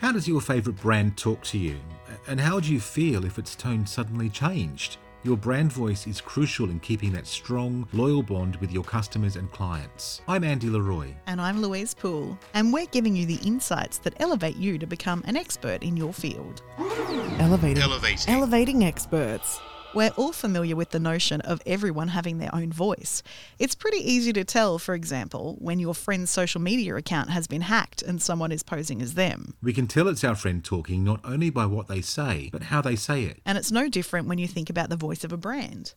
How does your favourite brand talk to you? And how do you feel if its tone suddenly changed? Your brand voice is crucial in keeping that strong, loyal bond with your customers and clients. I'm Andy Leroy. And I'm Louise Poole, and we're giving you the insights that elevate you to become an expert in your field. Elevating. Elevating. Elevating experts. We're all familiar with the notion of everyone having their own voice. It's pretty easy to tell, for example, when your friend's social media account has been hacked and someone is posing as them. We can tell it's our friend talking not only by what they say, but how they say it. And it's no different when you think about the voice of a brand.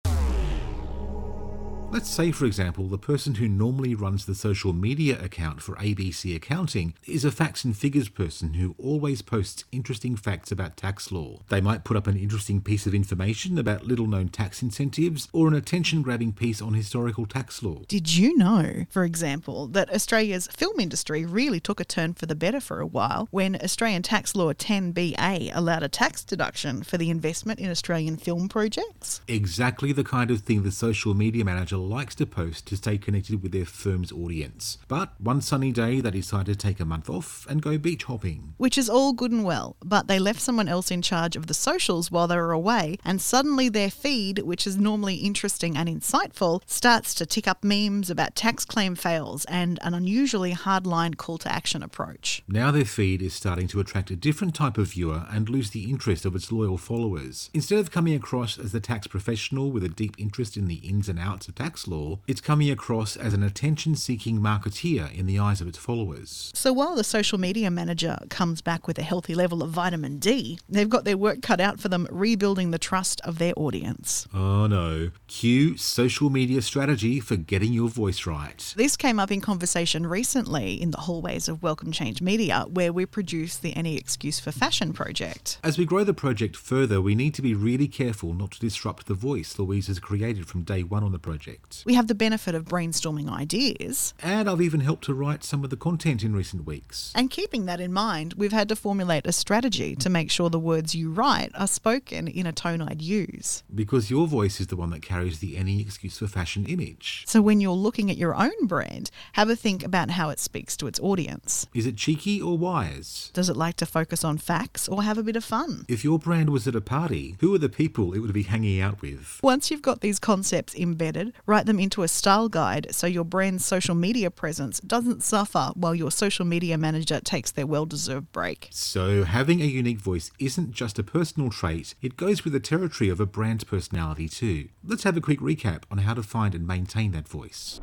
Let's say, for example, the person who normally runs the social media account for ABC Accounting is a facts and figures person who always posts interesting facts about tax law. They might put up an interesting piece of information about little known tax incentives or an attention grabbing piece on historical tax law. Did you know, for example, that Australia's film industry really took a turn for the better for a while when Australian Tax Law 10BA allowed a tax deduction for the investment in Australian film projects? Exactly the kind of thing the social media manager likes to post to stay connected with their firm's audience. But one sunny day, they decide to take a month off and go beach hopping. Which is all good and well, but they left someone else in charge of the socials while they were away, and suddenly their feed, which is normally interesting and insightful, starts to tick up memes about tax claim fails and an unusually hardline call to action approach. Now their feed is starting to attract a different type of viewer and lose the interest of its loyal followers. Instead of coming across as the tax professional with a deep interest in the ins and outs of tax law, it's coming across as an attention seeking marketeer in the eyes of its followers. So while the social media manager comes back with a healthy level of vitamin D, they've got their work cut out for them rebuilding the trust of their audience. Oh no. Cue social media strategy for getting your voice right. This came up in conversation recently in the hallways of Welcome Change Media, where we produce the Any Excuse for Fashion project. As we grow the project further, we need to be really careful not to disrupt the voice Louise has created from day one on the project. We have the benefit of brainstorming ideas. And I've even helped to write some of the content in recent weeks. And keeping that in mind, we've had to formulate a strategy to make sure the words you write are spoken in a tone I'd use. Because your voice is the one that carries the any excuse for fashion image. So when you're looking at your own brand, have a think about how it speaks to its audience. Is it cheeky or wise? Does it like to focus on facts or have a bit of fun? If your brand was at a party, who are the people it would be hanging out with? Once you've got these concepts embedded, write them into a style guide so your brand's social media presence doesn't suffer while your social media manager takes their well deserved break. So, having a unique voice isn't just a personal trait, it goes with the territory of a brand's personality too. Let's have a quick recap on how to find and maintain that voice.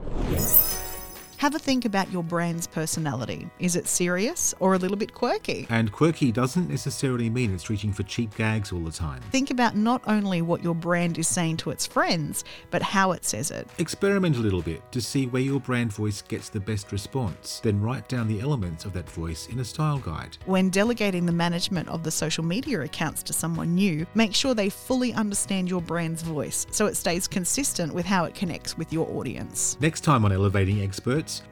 Have a think about your brand's personality. Is it serious or a little bit quirky? And quirky doesn't necessarily mean it's reaching for cheap gags all the time. Think about not only what your brand is saying to its friends, but how it says it. Experiment a little bit to see where your brand voice gets the best response, then write down the elements of that voice in a style guide. When delegating the management of the social media accounts to someone new, make sure they fully understand your brand's voice so it stays consistent with how it connects with your audience. Next time on Elevating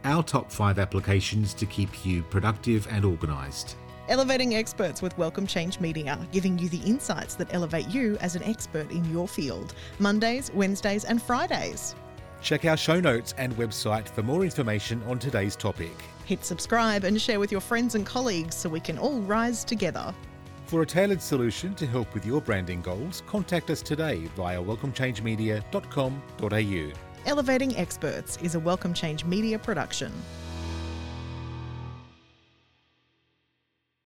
Our top five applications to keep you productive and organised. Elevating experts with Welcome Change Media, giving you the insights that elevate you as an expert in your field. Mondays, Wednesdays, and Fridays. Check our show notes and website for more information on today's topic. Hit subscribe and share with your friends and colleagues so we can all rise together. For a tailored solution to help with your branding goals, contact us today via welcomechangemedia.com.au. Elevating Experts is a Welcome Change Media production.